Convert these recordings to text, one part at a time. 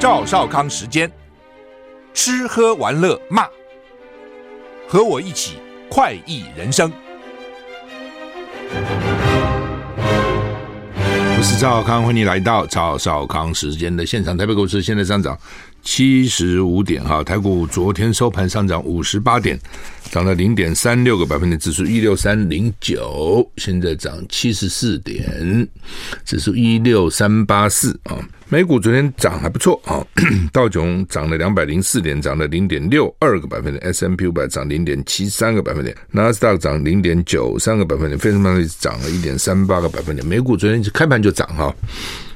赵少康时间，吃喝玩乐骂，和我一起快意人生。我是赵少康，欢迎来到赵少康时间的现场。台北股市现在上涨七十五点，哈，台股昨天收盘上涨五十八点，涨了零点三六个百分点，指数一六三零九，现在涨七十四点，指数一六三八四啊。美股昨天涨还不错啊，道琼涨了两百零四点，涨了零点六二个百分点，S M P 五百涨零点七三个百分点；纳斯达克涨零点九三个百分点；费城半导体涨了一点三八个百分点。美股昨天开盘就涨哈，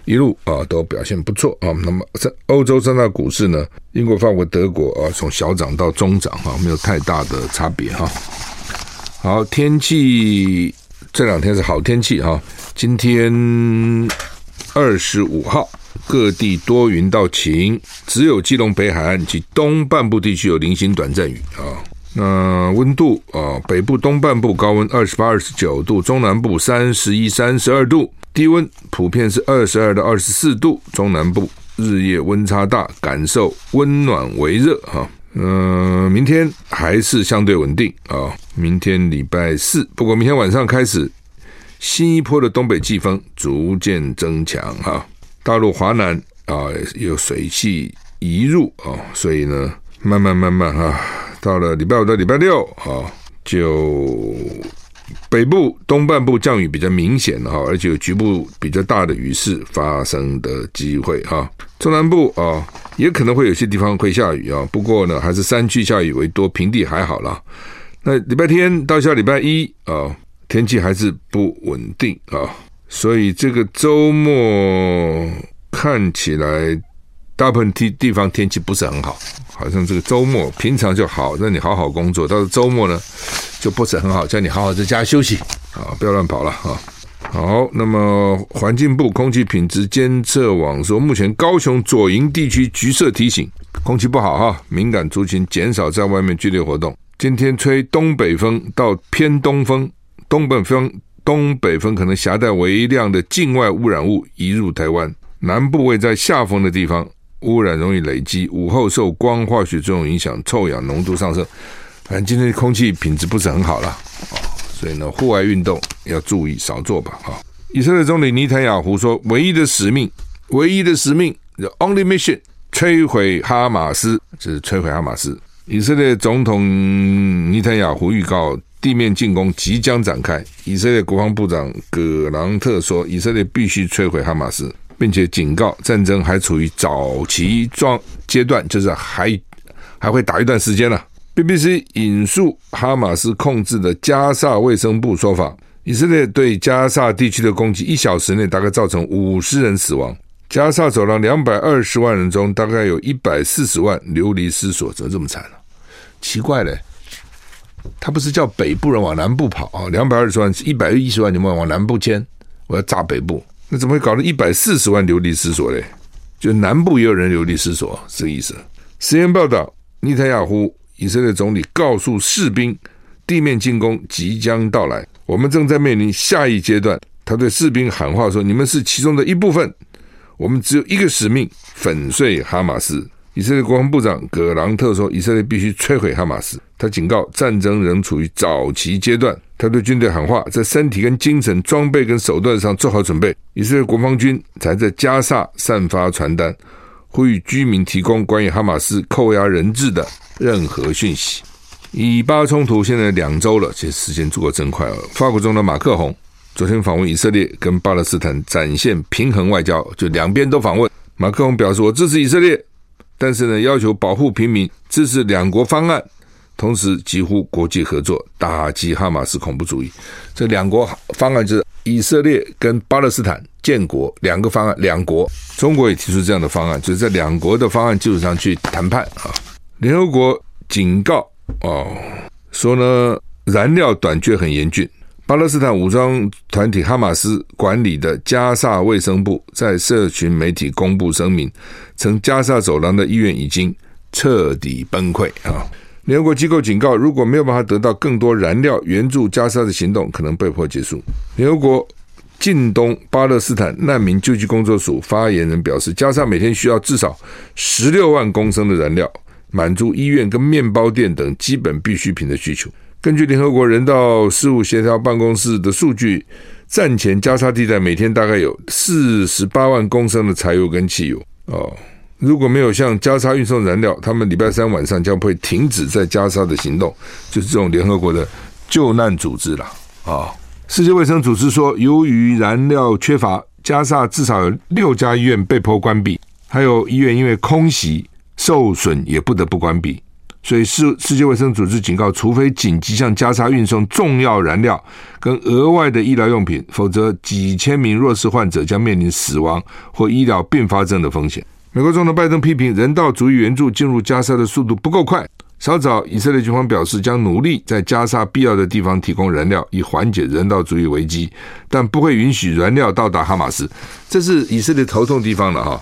一路啊都表现不错啊。那么在欧洲三大股市呢，英国、法国、德国啊，从小涨到中涨哈，没有太大的差别哈。好，天气这两天是好天气哈，今天二十五号。各地多云到晴，只有基隆北海岸及东半部地区有零星短暂雨啊。那温度啊，北部东半部高温二十八、二十九度，中南部三十一、三十二度，低温普遍是二十二到二十四度。中南部日夜温差大，感受温暖为热哈。嗯、明天还是相对稳定啊。明天礼拜四，不过明天晚上开始，新一波的东北季风逐渐增强哈。大陆华南啊，有水汽移入啊，所以呢，慢慢慢慢哈，到了礼拜五到礼拜六啊，就北部东半部降雨比较明显哈，而且有局部比较大的雨势发生的机会哈。中南部啊，也可能会有些地方会下雨啊，不过呢，还是山区下雨为多，平地还好啦。那礼拜天到下礼拜一啊，天气还是不稳定啊。所以这个周末看起来大部分地地方天气不是很好，好像这个周末平常就好，让你好好工作，到了周末呢就不是很好，叫你好好在家休息啊，不要乱跑了啊。好，那么环境部空气品质监测网说，目前高雄左营地区橘色提醒，空气不好哈，敏感族群减少在外面剧烈活动。今天吹东北风到偏东风，东北风。东北风可能携带微量的境外污染物移入台湾，南部位在下风的地方，污染容易累积。午后受光化学作用影响，臭氧浓度上升。反正今天的空气品质不是很好了，所以呢，户外运动要注意少做吧。哈，以色列总理尼坦雅胡说，唯一的使命，唯一的使命，the only mission，摧毁哈马斯，就是摧毁哈马斯。以色列总统尼坦雅胡预告。地面进攻即将展开。以色列国防部长葛朗特说：“以色列必须摧毁哈马斯，并且警告战争还处于早期状阶段，就是还还会打一段时间了。” BBC 引述哈马斯控制的加萨卫生部说法：“以色列对加萨地区的攻击，一小时内大概造成五十人死亡。加萨走廊两百二十万人中，大概有一百四十万流离失所，怎么这么惨呢？奇怪嘞。”他不是叫北部人往南部跑啊？两百二十万、一百一十万，你们往南部迁，我要炸北部，那怎么会搞了一百四十万流离失所嘞？就南部也有人流离失所，这个意思。实验报道，尼坦雅胡以色列总理告诉士兵，地面进攻即将到来，我们正在面临下一阶段。他对士兵喊话说：“你们是其中的一部分，我们只有一个使命，粉碎哈马斯。”以色列国防部长葛朗特说：“以色列必须摧毁哈马斯。”他警告，战争仍处于早期阶段。他对军队喊话，在身体跟精神、装备跟手段上做好准备。以色列国防军才在加萨散发传单，呼吁居民提供关于哈马斯扣押人质的任何讯息。以巴冲突现在两周了，其实时间过得真快了。法国总统马克宏昨天访问以色列跟巴勒斯坦，展现平衡外交，就两边都访问。马克宏表示：“我支持以色列。”但是呢，要求保护平民，支持两国方案，同时疾呼国际合作打击哈马斯恐怖主义。这两国方案就是以色列跟巴勒斯坦建国两个方案，两国中国也提出这样的方案，就是在两国的方案基础上去谈判啊。联合国警告哦，说呢燃料短缺很严峻。巴勒斯坦武装团体哈马斯管理的加萨卫生部在社群媒体公布声明，称加萨走廊的医院已经彻底崩溃啊！联合国机构警告，如果没有办法得到更多燃料援助加沙的行动，可能被迫结束。联合国近东巴勒斯坦难民救济工作署发言人表示，加沙每天需要至少十六万公升的燃料，满足医院跟面包店等基本必需品的需求。根据联合国人道事务协调办公室的数据，战前加沙地带每天大概有四十八万公升的柴油跟汽油。哦，如果没有向加沙运送燃料，他们礼拜三晚上将会停止在加沙的行动。就是这种联合国的救难组织了。啊，世界卫生组织说，由于燃料缺乏，加沙至少有六家医院被迫关闭，还有医院因为空袭受损也不得不关闭。所以世世界卫生组织警告，除非紧急向加沙运送重要燃料跟额外的医疗用品，否则几千名弱势患者将面临死亡或医疗并发症的风险。美国总统拜登批评人道主义援助进入加沙的速度不够快。稍早，以色列军方表示将努力在加沙必要的地方提供燃料，以缓解人道主义危机，但不会允许燃料到达哈马斯。这是以色列头痛地方了哈。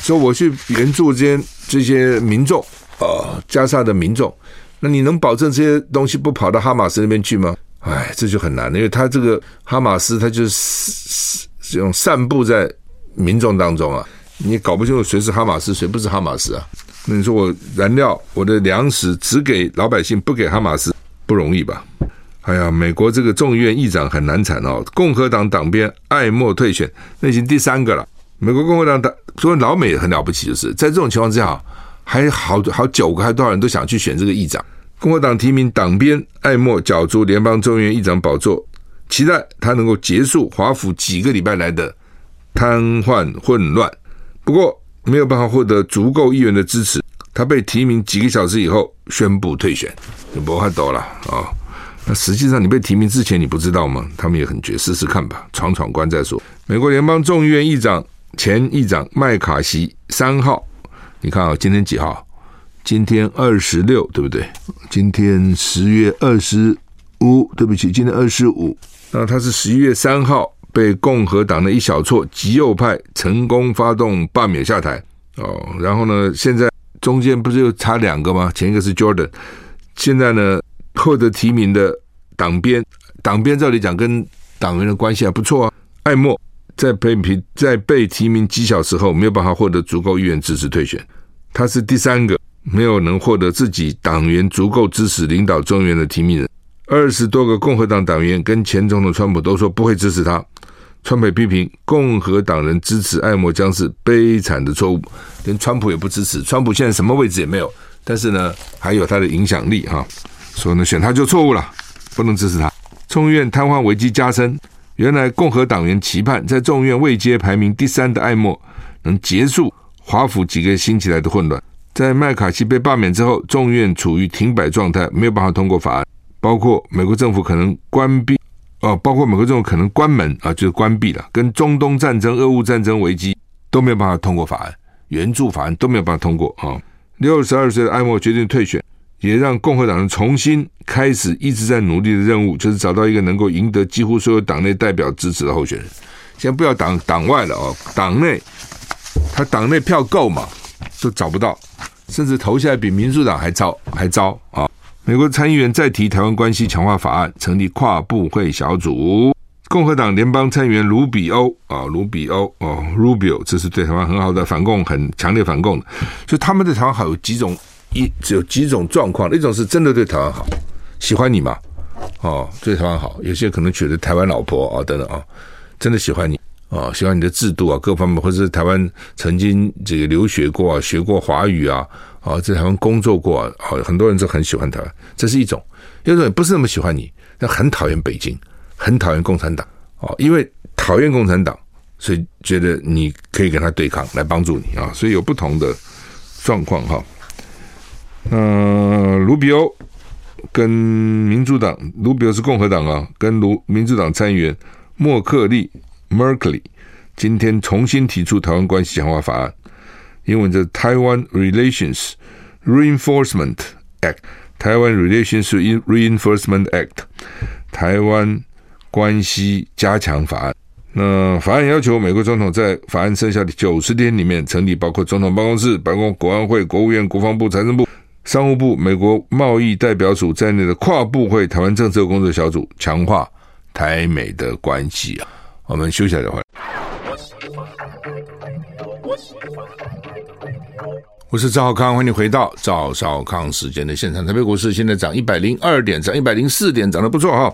说我去援助这些这些民众。哦，加沙的民众，那你能保证这些东西不跑到哈马斯那边去吗？哎，这就很难了，因为他这个哈马斯，他就是这种散布在民众当中啊，你搞不清楚谁是哈马斯，谁不是哈马斯啊？那你说我燃料、我的粮食只给老百姓，不给哈马斯，不容易吧？哎呀，美国这个众议院议长很难缠哦，共和党党鞭艾默退选，那已经第三个了。美国共和党党，所以老美很了不起，就是在这种情况之下。还有好好九个，还多少人都想去选这个议长。共和党提名党鞭艾默角逐联邦众议院议长宝座，期待他能够结束华府几个礼拜来的瘫痪混乱。不过没有办法获得足够议员的支持，他被提名几个小时以后宣布退选，就不看多了啊、那实际上你被提名之前你不知道吗？他们也很绝，试试看吧，闯闯关再说。美国联邦众议院议长前议长麦卡锡三号。你看啊，今天几号？今天二十六，对不对？今天十月二十五，对不起，今天二十五。那他是十一月三号被共和党的一小撮极右派成功发动罢免下台哦。然后呢，现在中间不是又差两个吗？前一个是 Jordan，现在呢获得提名的党鞭，党鞭照理讲跟党员的关系还不错啊，艾默。在被提在被提名几小时后，没有办法获得足够议员支持退选。他是第三个没有能获得自己党员足够支持领导众议院的提名人。二十多个共和党党员跟前总统川普都说不会支持他。川普批评共和党人支持艾默将是悲惨的错误，连川普也不支持。川普现在什么位置也没有，但是呢还有他的影响力哈，所以呢选他就错误了，不能支持他。众议院瘫痪危机加深。原来共和党员期盼在众议院位阶排名第三的艾默能结束华府几个星期来的混乱。在麦卡锡被罢免之后，众院处于停摆状态，没有办法通过法案，包括美国政府可能关闭哦，包括美国政府可能关门啊，就是关闭了。跟中东战争、俄乌战争危机都没有办法通过法案，援助法案都没有办法通过啊。六十二岁的艾默决定退选。也让共和党人重新开始一直在努力的任务，就是找到一个能够赢得几乎所有党内代表支持的候选人。先不要党党外了哦，党内他党内票够嘛，都找不到，甚至投下来比民主党还糟还糟啊！美国参议员再提台湾关系强化法案，成立跨部会小组。共和党联邦参议员卢比欧啊，卢比欧哦，Rubio，这是对台湾很好的反共，很强烈反共的，所以他们对台湾好有几种。一只有几种状况，一种是真的对台湾好，喜欢你嘛，哦，对台湾好；有些可能娶了台湾老婆啊、哦，等等啊、哦，真的喜欢你啊、哦，喜欢你的制度啊，各方面，或者是台湾曾经这个留学过啊，学过华语啊，啊、在台湾工作过啊，好，很多人都很喜欢台湾，这是一种；有种也不是那么喜欢你，但很讨厌北京，很讨厌共产党啊、因为讨厌共产党，所以觉得你可以跟他对抗，来帮助你啊，所以有不同的状况哈。呃，卢比欧跟民主党，卢比欧是共和党啊，跟卢民主党参议员莫克利 （Merkley） 今天重新提出台湾关系强化法案，英文叫 Taiwan Relations Reinforcement Act，台湾 Relations Reinforcement Act，台湾关系加强法案。那法案要求美国总统在法案生效的九十天里面成立包括总统办公室、白宫国安会、国务院、国防部、财政部、商务部、美国贸易代表署在内的跨部会台湾政策工作小组，强化台美的关系啊。我们休息一下，再回来。我是赵少康，欢迎回到赵少康时间的现场。台北股市现在涨一百零二点，涨一百零四点，涨得不错哈。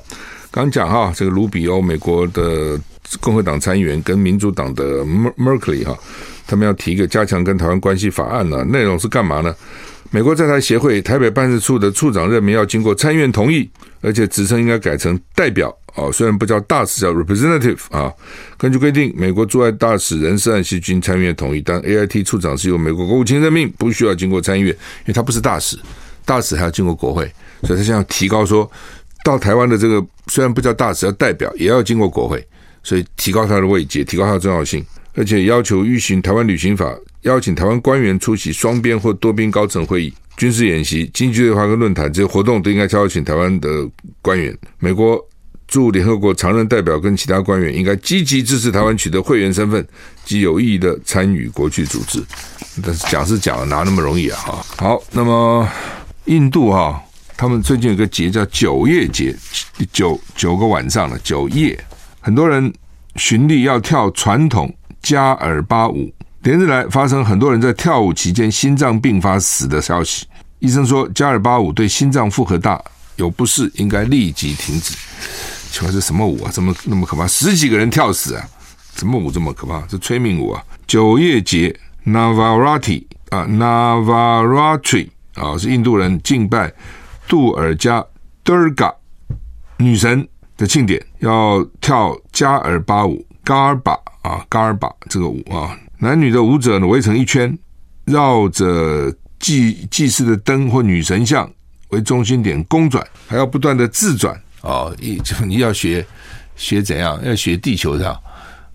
刚讲哈，这个卢比欧，美国的。共和党参议员跟民主党的 Merkley 哈，他们要提一个加强跟台湾关系法案呢，内容是干嘛呢？美国在台协会台北办事处的处长任命要经过参院同意，而且职称应该改成代表哦，虽然不叫大使，叫 representative 啊。根据规定，美国驻外大使人事案须经参议院同意，但 AIT 处长是由美国国务卿任命，不需要经过参议院，因为他不是大使，大使还要经过国会，所以他现在提高说，到台湾的这个虽然不叫大使，要代表，也要经过国会。所以提高他的位阶，提高他的重要性，而且要求预行台湾旅行法，邀请台湾官员出席双边或多边高层会议、军事演习、经济对话跟论坛这些活动，都应该邀请台湾的官员。美国驻联合国常任代表跟其他官员应该积极支持台湾取得会员身份及有意义的参与国际组织。但是讲是讲了，哪那么容易啊？哈，好，那么印度哈，他们最近有个节叫九夜节，九九个晚上了，九夜。很多人循例要跳传统加尔巴舞，连日来发生很多人在跳舞期间心脏病发死的消息。医生说，加尔巴舞对心脏负荷大有不适，应该立即停止。请问是什么舞啊？怎么那么可怕？十几个人跳死啊？什么舞这么可怕？是催命舞啊？九月节 Navarati 啊 Navaratri 啊，是印度人敬拜杜尔加 Durga 女神。的庆典要跳加尔巴舞，嘎尔巴啊，嘎尔巴这个舞啊，男女的舞者呢围成一圈，绕着祭祭祀的灯或女神像为中心点公转，还要不断的自转哦，一就你要学学怎样，要学地球上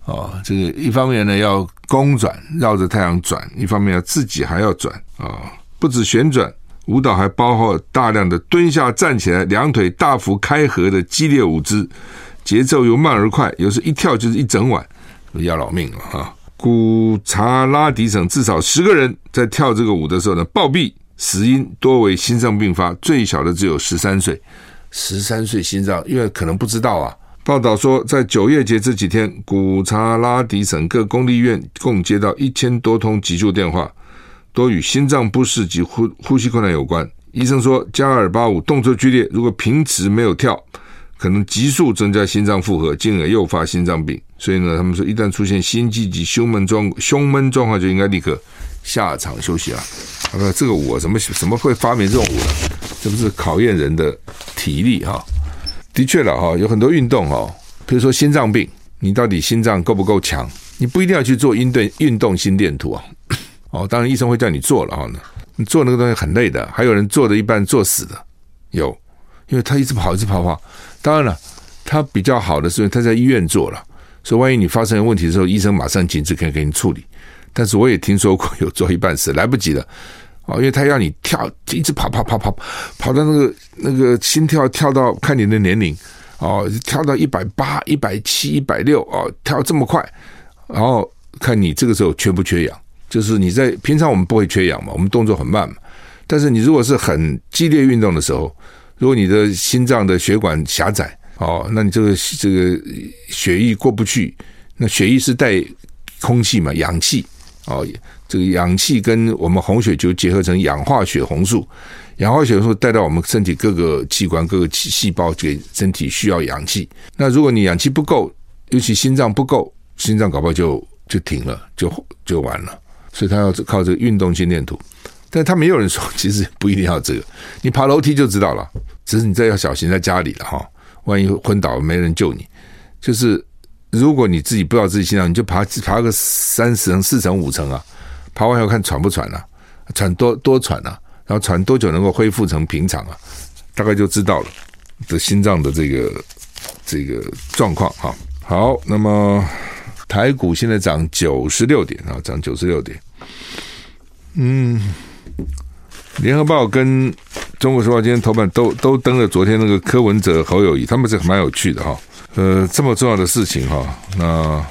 哦，这个一方面呢要公转绕着太阳转，一方面要自己还要转啊，不止旋转。舞蹈还包括大量的蹲下、站起来、两腿大幅开合的激烈舞姿，节奏由慢而快，有时一跳就是一整晚，要老命了哈！古查拉迪省至少十个人在跳这个舞的时候呢，暴毙，死因多为心脏病发，最小的只有十三岁，十三岁心脏，因为可能不知道啊。报道说，在九月节这几天，古查拉迪省各公立医院共接到一千多通急救电话。多与心脏不适及呼呼吸困难有关。医生说，加尔巴舞动作剧烈，如果平时没有跳，可能急速增加心脏负荷，进而诱发心脏病。所以呢，他们说，一旦出现心悸及胸闷状胸闷状况，就应该立刻下场休息了。他说：“这个舞怎么怎么会发明这种舞呢？这不是考验人的体力哈？的确了哈，有很多运动哦，比如说心脏病，你到底心脏够不够强？你不一定要去做运动运动心电图啊。”哦，当然医生会叫你做了哈，你做那个东西很累的，还有人做的一半做死的，有，因为他一直跑一直跑跑。当然了，他比较好的是他在医院做了，所以万一你发生问题的时候，医生马上紧急可以给你处理。但是我也听说过有做一半死来不及了，哦，因为他要你跳，一直跑跑跑跑，跑到那个那个心跳跳到看你的年龄哦，跳到一百八、一百七、一百六哦，跳这么快，然后看你这个时候缺不缺氧。就是你在平常我们不会缺氧嘛，我们动作很慢嘛。但是你如果是很激烈运动的时候，如果你的心脏的血管狭窄哦，那你这个这个血液过不去，那血液是带空气嘛，氧气哦，这个氧气跟我们红血球结合成氧化血红素，氧化血红素带到我们身体各个器官、各个细细胞，给身体需要氧气。那如果你氧气不够，尤其心脏不够，心脏搞不好就就停了，就就完了。所以他要靠这个运动心电图，但他没有人说，其实不一定要这个，你爬楼梯就知道了。只是你这要小心在家里了哈，万一昏倒没人救你。就是如果你自己不知道自己心脏，你就爬爬个三层、四层、五层啊，爬完以后看喘不喘啊，喘多多喘啊，然后喘多久能够恢复成平常啊？大概就知道了的心脏的这个这个状况哈。好，那么台股现在涨九十六点啊，涨九十六点。嗯，联合报跟中国时报今天头版都都登了昨天那个柯文哲、侯友谊，他们是蛮有趣的哈。呃，这么重要的事情哈，那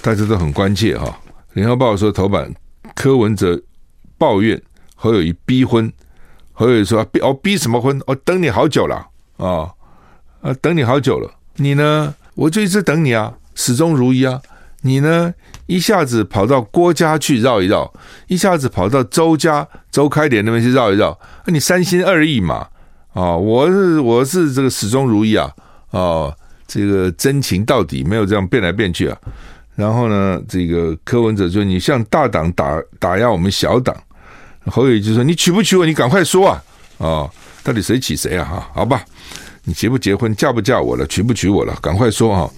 大家都很关切哈。联合报说头版柯文哲抱怨侯友宜逼婚。侯友宜说：“逼哦，逼什么婚？我、哦、等你好久了啊、啊，等你好久了。你呢？我就一直等你啊，始终如一啊。你呢？一下子跑到郭家去绕一绕，一下子跑到周家周开莲那边去绕一绕。你三心二意嘛？啊、我是我是这个始终如一啊，啊、哦，这个真情到底没有这样变来变去啊。然后呢，这个柯文哲说：你向大党打打压我们小党。”侯友就说：“你娶不娶我？你赶快说啊！哦，到底谁娶谁啊？哈，好吧，你结不结婚，嫁不嫁我了，娶不娶我了，赶快说啊！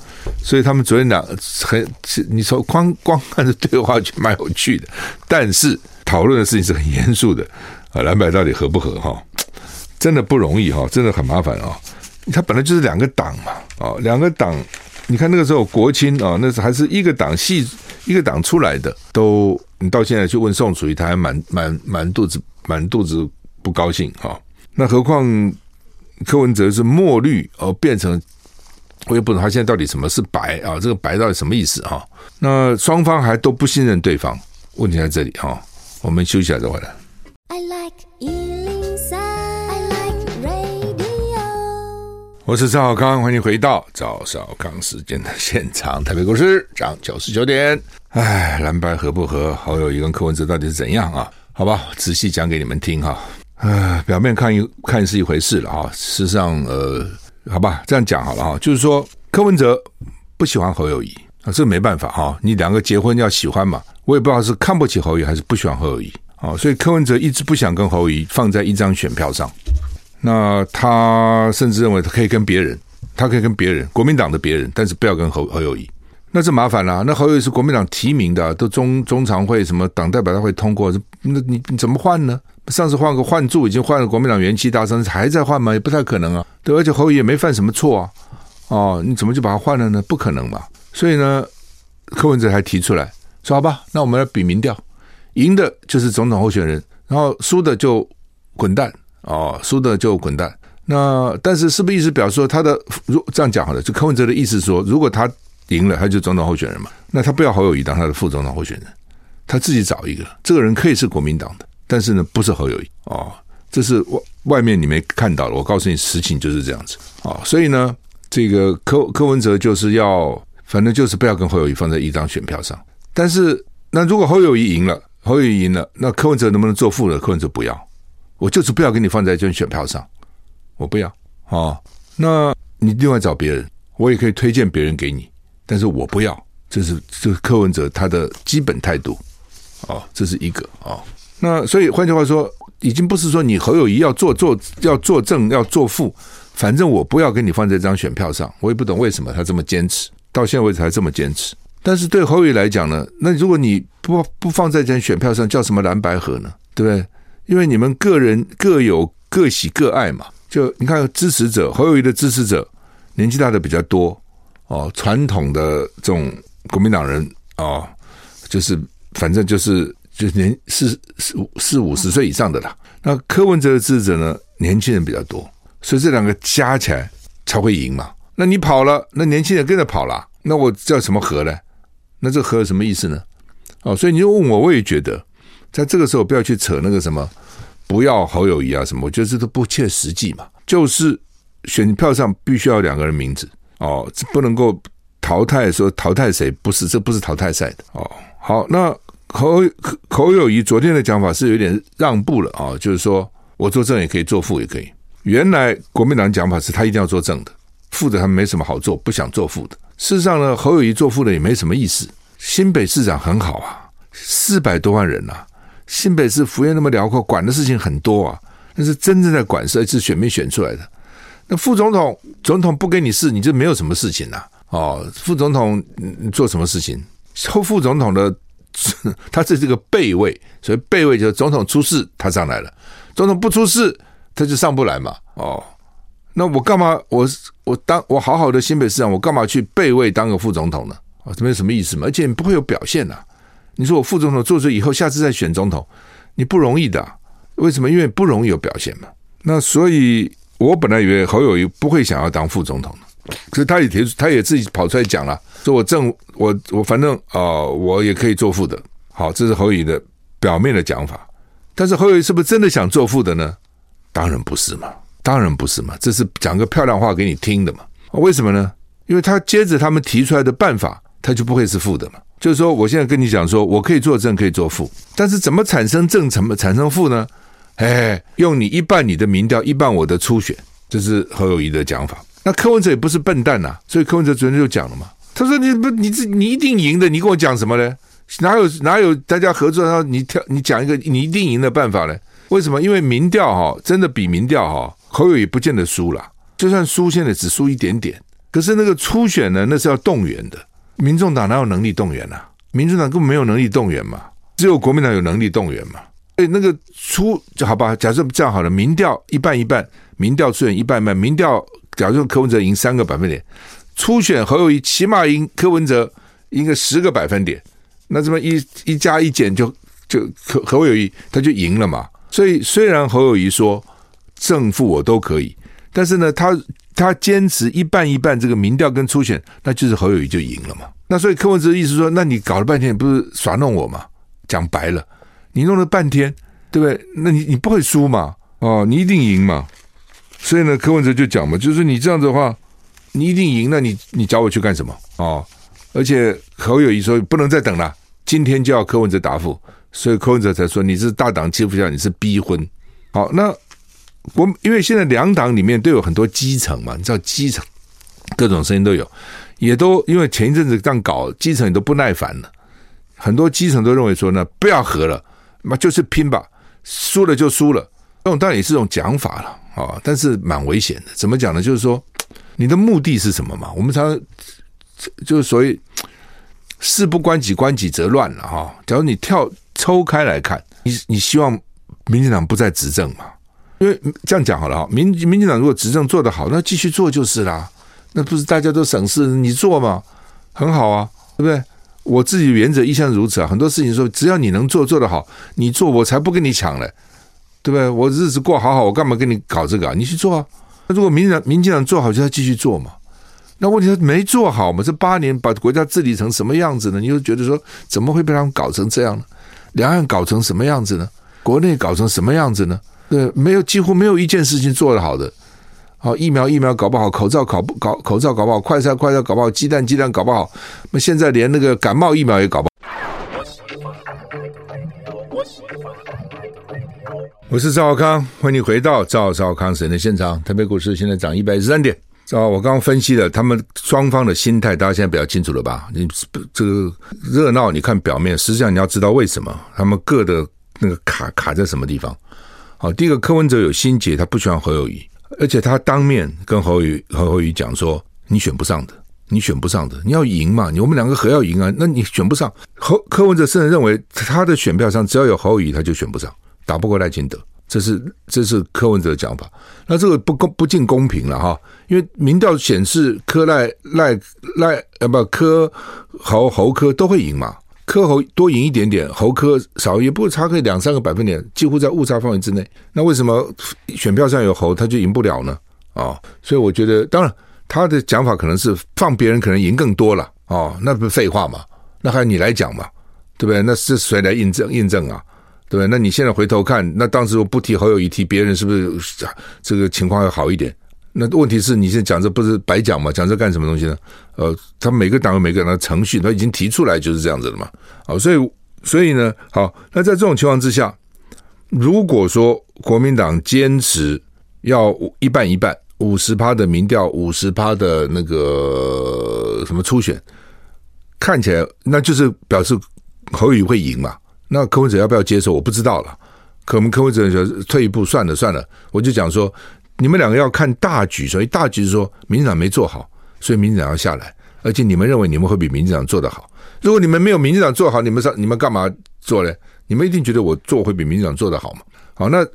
所以他们昨天俩很，你说光光看着对话就蛮有趣的，但是讨论的事情是很严肃的啊。蓝白到底合不合？哈，真的不容易哈，真的很麻烦啊。他本来就是两个党嘛，啊，两个党，你看那个时候国青啊，那是还是一个党系一个党出来的都。”你到现在去问宋楚瑜，他还满满满肚子满肚子不高兴哈。那何况柯文哲是墨绿而变成，我也不懂他现在到底什么是白啊？这个白到底什么意思哈？那双方还都不信任对方，问题在这里哈。我们休息一下再回来。I like 我是赵小康，欢迎回到赵小康时间的现场。台北股市涨九十九点。哎，蓝白合不合？侯友谊跟柯文哲到底是怎样啊？好吧，仔细讲给你们听哈。呃，表面看一看是一回事了哈，事实上呃，好吧，这样讲好了哈，就是说柯文哲不喜欢侯友谊啊，这没办法哈，你两个结婚要喜欢嘛，我也不知道是看不起侯友宜还是不喜欢侯友谊啊，所以柯文哲一直不想跟侯友谊放在一张选票上，那他甚至认为他可以跟别人，他可以跟别人，国民党的别人，但是不要跟侯侯友谊。那这麻烦了，那侯友谊是国民党提名的，都中中常会什么党代表大会通过，那你你怎么换呢？上次换个换柱已经换了国民党元气大伤，还在换吗？也不太可能啊。对，而且侯友宜也没犯什么错啊，哦，你怎么就把他换了呢？不可能嘛。所以呢，柯文哲还提出来说：“好吧，那我们来比民调，赢的就是总统候选人，然后输的就滚蛋哦，输的就滚蛋。那但是是不是意思表示说他的如这样讲好了？就柯文哲的意思说，如果他。赢了，他就总统候选人嘛。那他不要侯友谊当他的副总统候选人，他自己找一个。这个人可以是国民党的，但是呢，不是侯友谊哦。这是外外面你没看到的。我告诉你，实情就是这样子、哦。所以呢，这个柯柯文哲就是要，反正就是不要跟侯友谊放在一张选票上。但是，那如果侯友谊赢了，侯友谊赢了，那柯文哲能不能做副的？柯文哲不要，我就是不要给你放在一张选票上，我不要啊、哦。那你另外找别人，我也可以推荐别人给你。但是我不要，这是这是柯文哲他的基本态度，哦，这是一个啊、哦。那所以换句话说，已经不是说你侯友谊要做做要做正要做副，反正我不要给你放在这张选票上。我也不懂为什么他这么坚持，到现在为止还这么坚持。但是对侯友宜来讲呢，那如果你不不放在这张选票上，叫什么蓝白合呢？对不对？因为你们个人各有各喜各爱嘛。就你看支持者侯友谊的支持者年纪大的比较多。哦，传统的这种国民党人哦，就是反正就是就是年四四四五十岁以上的啦。那柯文哲的支持者呢，年轻人比较多，所以这两个加起来才会赢嘛。那你跑了，那年轻人跟着跑了，那我叫什么和呢？那这和有什么意思呢？哦，所以你就问我，我也觉得在这个时候不要去扯那个什么，不要侯友谊啊什么，我觉得这都不切实际嘛。就是选票上必须要两个人名字。哦，不能够淘汰，说淘汰谁不是？这不是淘汰赛的哦。好，那侯侯友谊昨天的讲法是有点让步了啊、就是说我做正也可以，做副也可以。原来国民党讲法是他一定要做正的，副的他没什么好做，不想做副的。事实上呢，侯友谊做副的也没什么意思。新北市长很好啊，四百多万人呐、啊，新北市幅员那么辽阔，管的事情很多啊，那是真正在管事，是选民选出来的。那副总统，总统不给你事，你就没有什么事情呐、哦，副总统做什么事情？后副总统的，他这是个备位，所以备位就是总统出事，他上来了；总统不出事，他就上不来嘛。哦，那我干嘛？我我当我好好的新北市长，我干嘛去备位当个副总统呢？啊，这没有什么意思嘛。而且你不会有表现呐、你说我副总统做出以后，下次再选总统，你不容易的、为什么？因为不容易有表现嘛。那所以，我本来以为侯友谊不会想要当副总统的，可是他也提出，他也自己跑出来讲了，说我正我我反正啊、我也可以做副的。好，这是侯友谊的表面的讲法。但是侯友谊是不是真的想做副的呢？当然不是嘛，当然不是嘛，这是讲个漂亮话给你听的嘛。为什么呢？因为他接着他们提出来的办法，他就不会是副的嘛。就是说，我现在跟你讲说，我可以做正，可以做负，但是怎么产生正，怎么产生负呢？哎，用你一半你的民调，一半我的初选，这是侯友谊的讲法。那柯文哲也不是笨蛋呐、所以柯文哲昨天就讲了嘛，他说你不你这你一定赢的，你跟我讲什么呢？哪有哪有大家合作？然后你挑你讲一个你一定赢的办法呢？为什么？因为民调哈，真的比民调哈，侯友宜不见得输了，就算输，现在只输一点点。可是那个初选呢，那是要动员的，民众党哪有能力动员啊？民众党根本没有能力动员嘛，只有国民党有能力动员嘛。所以那个初就好吧，假设这样好了，民调一半一半，民调初选一半一半，民调假设柯文哲赢三个百分点，初选侯友谊起码赢柯文哲赢个十个百分点，那这么一一加一减就就侯侯友谊他就赢了嘛。所以虽然侯友谊说正负我都可以，但是呢，他他坚持一半一半这个民调跟初选，那就是侯友谊就赢了嘛。那所以柯文哲的意思说，那你搞了半天不是耍弄我嘛？讲白了。你弄了半天，对不对？那你你不会输嘛？哦，你一定赢嘛？所以呢，柯文哲就讲嘛，就是你这样子的话，你一定赢，那你你找我去干什么？哦，而且侯友谊说不能再等了，今天就要柯文哲答复，所以柯文哲才说你是大党欺负下，你是逼婚。好，那我因为现在两党里面都有很多基层嘛，你知道基层各种声音都有，也都因为前一阵子这样搞，基层也都不耐烦了，很多基层都认为说呢，不要和了。那就是拼吧，输了就输了，这种当然也是种讲法了啊，但是蛮危险的。怎么讲呢？就是说，你的目的是什么嘛？我们常常就是所谓事不关己，关己则乱了哈。假如你跳抽开来看，你你希望民进党不再执政嘛？因为这样讲好了哈，民民进党如果执政做得好，那继续做就是啦。那不是大家都省事，你做嘛，很好啊，对不对？我自己原则一向如此啊，很多事情说，只要你能做做得好，你做我才不跟你抢嘞，对不对？我日子过好好，我干嘛跟你搞这个啊？你去做啊！那如果民进民进党做好，就要继续做嘛。那问题他没做好嘛？这八年把国家治理成什么样子呢？你就觉得说，怎么会被他们搞成这样呢？两岸搞成什么样子呢？国内搞成什么样子呢？对，没有几乎没有一件事情做得好的。好，疫苗疫苗搞不好，口罩搞不搞口罩搞不好，快餐快餐搞不好，鸡蛋鸡蛋搞不好，那现在连那个感冒疫苗也搞不好。我是赵康，欢迎你回到赵赵康神的现场。台北股市现在涨一百三点。啊，我刚刚分析了他们双方的心态，大家现在比较清楚了吧？你这个热闹，你看表面，实际上你要知道为什么他们各的那个卡卡在什么地方。好，第一个柯文哲有心结，他不喜欢侯友谊。而且他当面跟侯友侯友谊讲说：“你选不上的，你选不上的，你要赢嘛？你我们两个合要赢啊？那你选不上。”侯柯文哲甚至认为他的选票上只要有侯友谊，他就选不上，打不过赖清德。这是这是柯文哲的讲法。那这个不公不尽公平了哈，因为民调显示柯赖赖赖呃不柯侯侯柯都会赢嘛。科侯多赢一点点，侯科少也不差个两三个百分点，几乎在误差范围之内。那为什么选票上有侯他就赢不了呢？哦，所以我觉得，当然他的讲法可能是放别人可能赢更多了哦，那不废话嘛？那还你来讲嘛，对不对？那是谁来印证印证啊？对不对？那你现在回头看，那当时我不提侯友谊，提别人，是不是这个情况会好一点？那问题是你现在讲这不是白讲嘛？讲这干什么东西呢？呃，他每个党有每个人的程序，他已经提出来就是这样子的嘛。好，所以所以呢，好，那在这种情况之下，如果说国民党坚持要一半一半，五十趴的民调，五十趴的那个什么初选，看起来那就是表示侯宇会赢嘛。那柯文哲要不要接受？我不知道了。可我们柯文哲就退一步算了算了，我就讲说。你们两个要看大局，所以大局是说，民进党没做好，所以民进党要下来，而且你们认为你们会比民进党做得好。如果你们没有民进党做好，你们上你们干嘛做呢？你们一定觉得我做会比民进党做得好嘛？好，那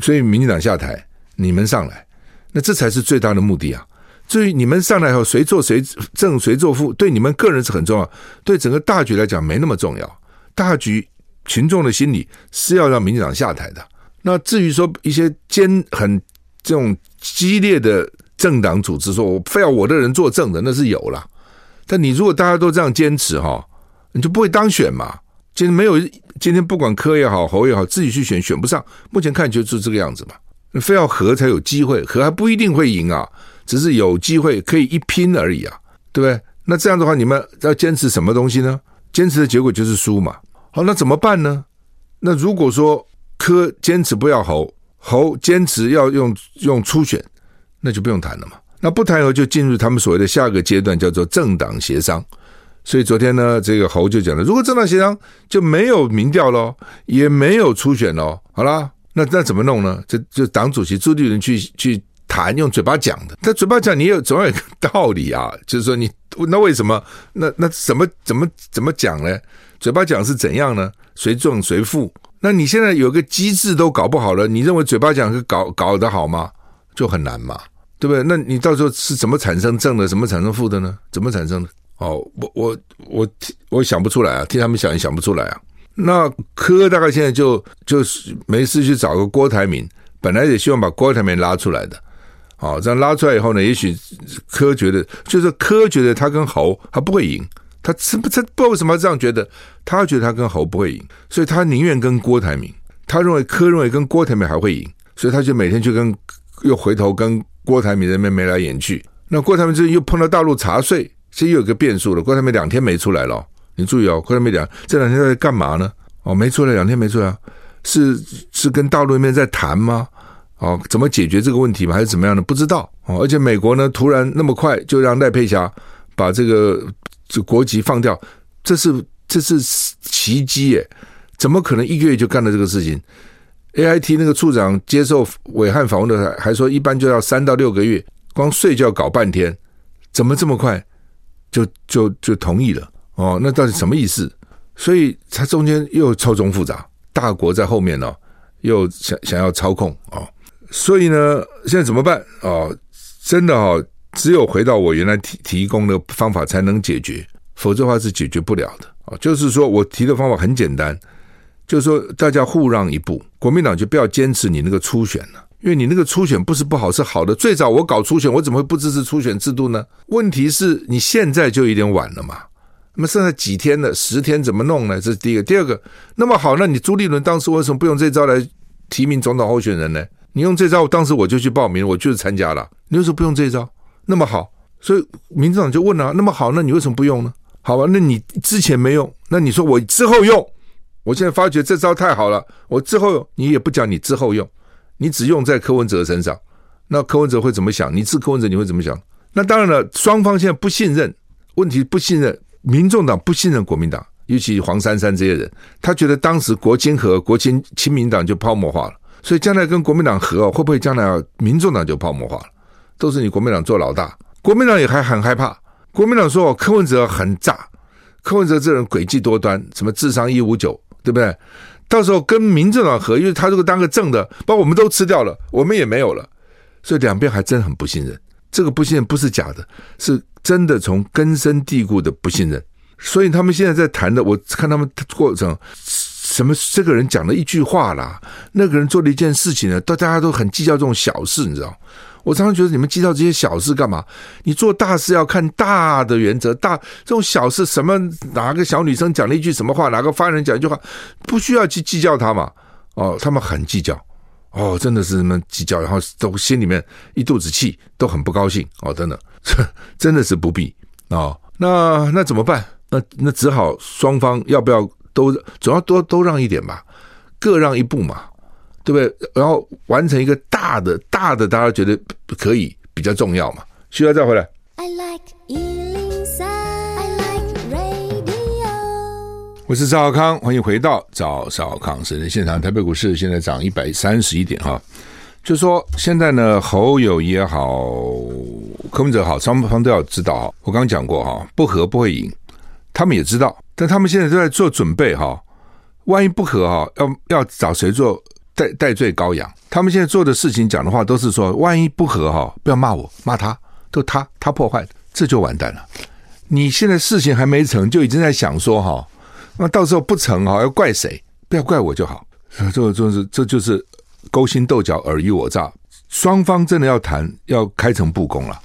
所以民进党下台，你们上来，那这才是最大的目的啊。至于你们上来以后谁做谁正谁做副，对你们个人是很重要，对整个大局来讲没那么重要。大局群众的心理是要让民进党下台的。那至于说一些坚很这种激烈的政党组织，说我非要我的人做正的，那是有了。但你如果大家都这样坚持哈，你就不会当选嘛。今天没有，今天不管科也好，侯也好，自己去选选不上。目前看就是这个样子嘛。非要和才有机会，和还不一定会赢啊，只是有机会可以一拼而已啊，对不对？那这样的话，你们要坚持什么东西呢？坚持的结果就是输嘛。好，那怎么办呢？那如果说科坚持不要侯，侯坚持要用用初选，那就不用谈了嘛。那不谈以后，就进入他们所谓的下个阶段，叫做政党协商。所以昨天呢，这个侯就讲了，如果政党协商就没有民调喽，也没有初选喽，好啦，那那怎么弄呢？就就党主席朱立伦去去谈，用嘴巴讲的。他嘴巴讲，你有总有一个道理啊，就是说你那为什么？那那怎么怎么怎么讲呢？嘴巴讲是怎样呢？谁正谁负？那你现在有个机制都搞不好了，你认为嘴巴讲是搞搞得好吗？就很难嘛，对不对？那你到时候是怎么产生正的，怎么产生负的呢？怎么产生的？哦，我我我我想不出来啊，替他们想也想不出来啊。那柯大概现在就就是没事去找个郭台铭，本来也希望把郭台铭拉出来的。好，这样拉出来以后呢，也许柯觉得就是柯觉得他跟侯他不会赢，他是不不知道为什么这样觉得，他觉得他跟侯不会赢，所以他宁愿跟郭台铭。他认为柯认为跟郭台铭还会赢，所以他就每天就跟又回头跟郭台铭那边眉来眼去。那郭台铭这又碰到大陆查税。这又有个变数了，郭台铭两天没出来了，你注意哦，郭台铭两这两天在干嘛呢？哦，没出来，两天没出来，是是跟大陆那边在谈吗？哦，怎么解决这个问题吗？还是怎么样的？不知道哦。而且美国呢，突然那么快就让赖佩霞把这个这国籍放掉，这是这是奇迹耶！怎么可能一个月就干了这个事情？AIT 那个处长接受暐瀚访问的时候还说，一般就要三到六个月，光睡就要搞半天，怎么这么快？就就就同意了哦，那到底什么意思？所以它中间又错综复杂，大国在后面呢、又想想要操控哦，所以呢，现在怎么办哦？真的哦，只有回到我原来提提供的方法才能解决，否则的话是解决不了的啊。就是说我提的方法很简单，就是说大家互让一步，国民党就不要坚持你那个初选了。因为你那个初选不是不好，是好的。最早我搞初选，我怎么会不支持初选制度呢？问题是你现在就有点晚了嘛。那么剩下几天了，十天怎么弄呢？这是第一个。第二个，那么好，那你朱立伦当时为什么不用这招来提名总统候选人呢？你用这招，当时我就去报名，我就是参加了。你为什么不用这招？那么好，所以民进党就问了：那么好，那你为什么不用呢？好吧，那你之前没用，那你说我之后用？我现在发觉这招太好了，我之后你也不讲，你之后用。你只用在柯文哲身上，那柯文哲会怎么想？你治柯文哲，你会怎么想？那当然了，双方现在不信任，问题不信任，民众党不信任国民党，尤其黄珊珊这些人，他觉得当时国亲和，国亲亲民党就泡沫化了，所以将来跟国民党和，会不会将来民众党就泡沫化了？都是你国民党做老大，国民党也还很害怕。国民党说柯文哲很炸，柯文哲这人诡计多端，什么智商一五九，对不对？到时候跟民进党合，因为他如果当个正的，把我们都吃掉了，我们也没有了，所以两边还真很不信任。这个不信任不是假的，是真的从根深蒂固的不信任。所以他们现在在谈的，我看他们过程，什么这个人讲了一句话啦，那个人做了一件事情呢，大家都很计较这种小事，你知道。我常常觉得你们计较这些小事干嘛？你做大事要看大的原则，大这种小事什么？哪个小女生讲了一句什么话？哪个发言人讲一句话？不需要去计较他嘛？哦，他们很计较，哦，真的是什么计较，然后都心里面一肚子气，都很不高兴哦，真的，真的是不必哦。那那怎么办？那那只好双方要不要都总要多都让一点吧，各让一步嘛。对不对？然后完成一个大的、大的，大家觉得可以比较重要嘛？需要再回来。I like 103, I like radio。我是赵少康，欢迎回到赵少康时间现场。台北股市现在涨一百三十一点哈，就说现在呢，侯友也好，柯文哲好，双方都要知道。我刚刚讲过哈，不和不会赢，他们也知道，但他们现在都在做准备哈。万一不和哈，要要找谁做？代代罪羔羊。他们现在做的事情、讲的话，都是说，万一不和哈，不要骂我，骂他，都他他破坏，这就完蛋了。你现在事情还没成就已经在想说哈，那到时候不成哈，要怪谁？不要怪我就好。这就是这就是勾心斗角、尔虞我诈。双方真的要谈，要开诚布公了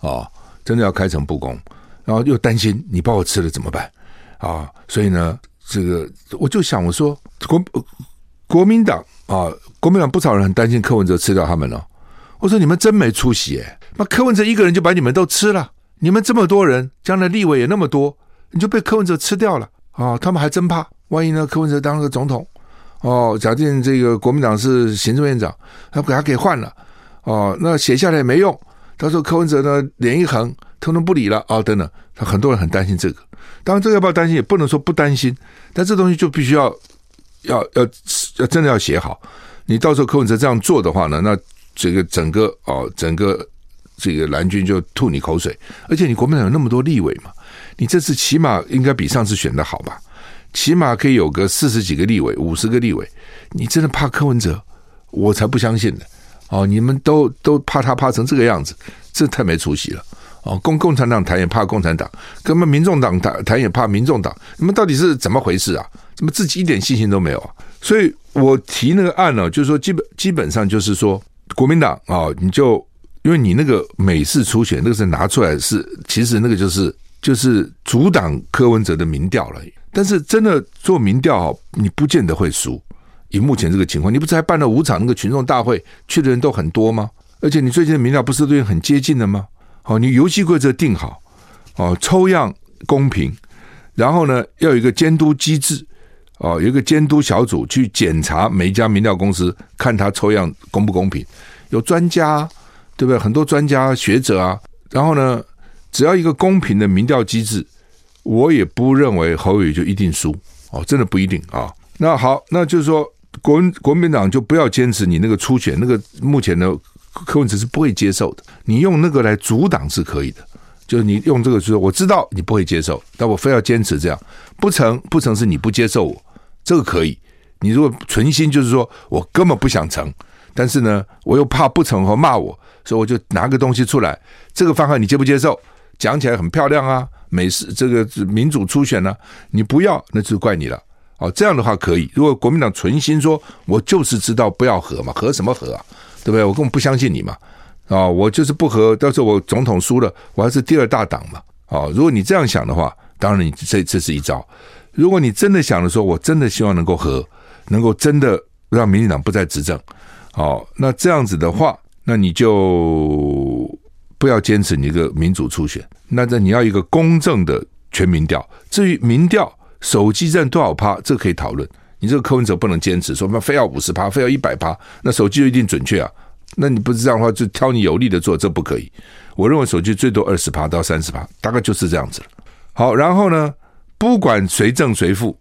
啊！真的要开诚布公，然后又担心你把我吃了怎么办啊？所以呢，这个我就想我说国国民党啊，国民党不少人很担心柯文哲吃掉他们了。我说你们真没出息诶，那柯文哲一个人就把你们都吃了。你们这么多人，将来立委也那么多，你就被柯文哲吃掉了啊！他们还真怕，万一呢？柯文哲当了个总统，哦，假定这个国民党是行政院长，他给他给换了，哦，那写下来也没用。到时候柯文哲呢，脸一横，通通不理了啊、哦！等等，他很多人很担心这个。当然，这个要不要担心，也不能说不担心，但这东西就必须要要要要真的要写好。你到时候柯文哲这样做的话呢，那这个整个哦，整个。这个蓝军就吐你口水，而且你国民党有那么多立委嘛，你这次起码应该比上次选的好吧？起码可以有个四十几个立委，五十个立委，你真的怕柯文哲？我才不相信呢！哦，你们都都怕他怕成这个样子，这太没出息了！哦，共共产党谈也怕共产党，根本民众党谈谈也怕民众党，你们到底是怎么回事啊？怎么自己一点信心都没有啊？所以我提那个案呢，就是说基本基本上就是说国民党啊，你就。因为你那个美式初选，那个是拿出来是，其实那个就是就是阻挡柯文哲的民调了。但是真的做民调，你不见得会输。以目前这个情况，你不是还办了五场那个群众大会，去的人都很多吗？而且你最近的民调不是都已经很接近的吗？好，你游戏规则定好，哦，抽样公平，然后呢，要有一个监督机制，哦，有一个监督小组去检查每一家民调公司，看他抽样公不公平，有专家。对不对？很多专家学者啊，然后呢，只要一个公平的民调机制，我也不认为侯宇就一定输哦，真的不一定啊。那好，那就是说，国国民党就不要坚持你那个初选，那个目前的柯文哲是不会接受的。你用那个来阻挡是可以的，就是你用这个说，我知道你不会接受，但我非要坚持这样，不成不成是你不接受我，这个可以。你如果存心就是说我根本不想成，但是呢，我又怕不成和骂我。所以我就拿个东西出来，这个方案你接不接受？讲起来很漂亮啊，美式这个民主初选呢、你不要那就怪你了。哦，这样的话可以。如果国民党存心说，我就是知道不要和嘛，和什么和啊？对不对？我根本不相信你嘛。啊、哦，我就是不和，到时候我总统输了，我还是第二大党嘛。哦，如果你这样想的话，当然你这这是一招。如果你真的想的说，我真的希望能够和，能够真的让民进党不再执政，哦，那这样子的话。那你就不要坚持你一个民主初选，那这你要一个公正的全民调。至于民调手机占多少趴，这可以讨论。你这个柯文哲不能坚持说，那非要五十趴，非要一百趴，那手机就一定准确啊？那你不是这样的话，就挑你有利的做，这不可以。我认为手机最多二十趴到三十趴，大概就是这样子了。好，然后呢，不管谁胜谁负，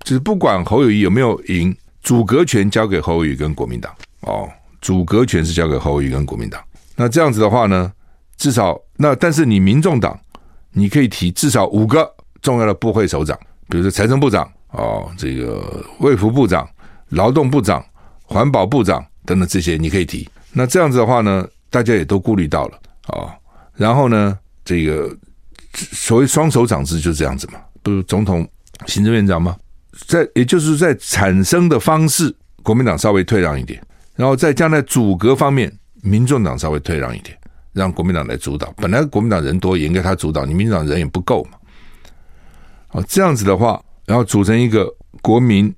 就是不管侯友谊有没有赢，组阁权交给侯友谊跟国民党哦。组阁权是交给侯友谊跟国民党，那这样子的话呢，至少那但是你民众党，你可以提至少五个重要的部会首长，比如说财政部长哦，这个卫福部长、劳动部长、环保部长等等这些你可以提。那这样子的话呢，大家也都顾虑到了哦。然后呢，这个所谓双首长制就这样子嘛，不是总统、行政院长吗？在也就是在产生的方式，国民党稍微退让一点。然后在将来组阁方面，民众党稍微退让一点，让国民党来主导。本来国民党人多，也应该他主导。你民进党人也不够嘛。哦，这样子的话，然后组成一个国民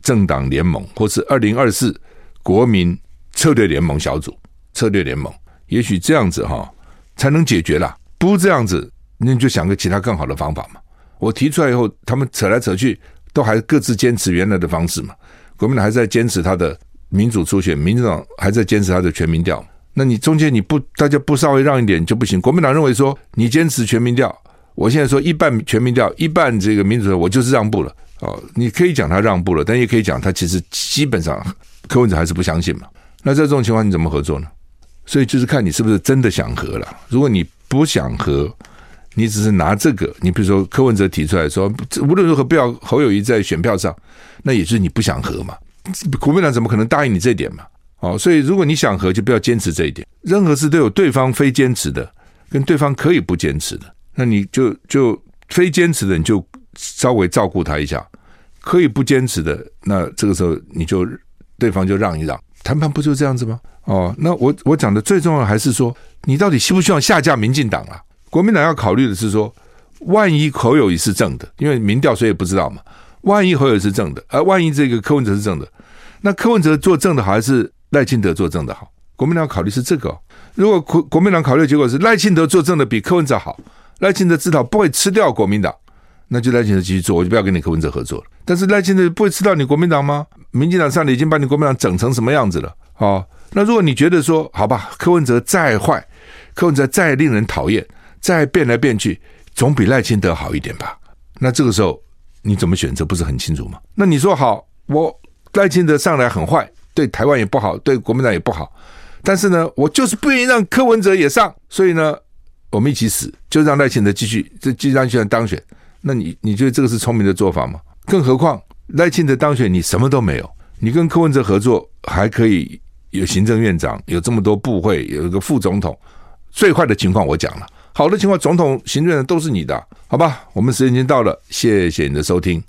政党联盟，或是二零二四国民策略联盟小组，策略联盟，也许这样子哈才能解决啦。不这样子，那你就想个其他更好的方法嘛。我提出来以后，他们扯来扯去，都还各自坚持原来的方式嘛。国民党还在坚持他的。民主初选，民进党还在坚持他的全民调，那你中间你不大家不稍微让一点就不行。国民党认为说你坚持全民调，我现在说一半全民调，一半这个民主，我就是让步了哦。你可以讲他让步了，但也可以讲他其实基本上柯文哲还是不相信嘛。那在这种情况你怎么合作呢？所以就是看你是不是真的想和了。如果你不想和，你只是拿这个，你比如说柯文哲提出来说无论如何不要侯友谊在选票上，那也是你不想和嘛。国民党怎么可能答应你这一点嘛？哦，所以如果你想和，就不要坚持这一点。任何事都有对方非坚持的，跟对方可以不坚持的，那你就就非坚持的，你就稍微照顾他一下；可以不坚持的，那这个时候你就对方就让一让。谈判不就这样子吗？哦，那我我讲的最重要还是说，你到底希不希望下架民进党啊？国民党要考虑的是说，万一侯友宜是正的，因为民调谁也不知道嘛。万一侯友宜是正的，而万一这个柯文哲是正的，那柯文哲做正的好还是赖清德做正的好？国民党考虑是这个。如果国国民党考虑的结果是赖清德做正的比柯文哲好，赖清德至少不会吃掉国民党，那就赖清德继续做，我就不要跟你柯文哲合作了。但是赖清德不会吃掉你国民党吗？民进党上来已经把你国民党整成什么样子了？哦，那如果你觉得说好吧，柯文哲再坏，柯文哲再令人讨厌，再变来变去，总比赖清德好一点吧？那这个时候你怎么选择不是很清楚吗？那你说好，我赖清德上来很坏，对台湾也不好，对国民党也不好，但是呢，我就是不愿意让柯文哲也上，所以呢，我们一起死，就让赖清德继续这继续让继续当选。那你你觉得这个是聪明的做法吗？更何况赖清德当选，你什么都没有，你跟柯文哲合作还可以。有行政院长，有这么多部会，有一个副总统。最坏的情况我讲了，好的情况，总统、行政都是你的，好吧？我们时间已经到了，谢谢你的收听。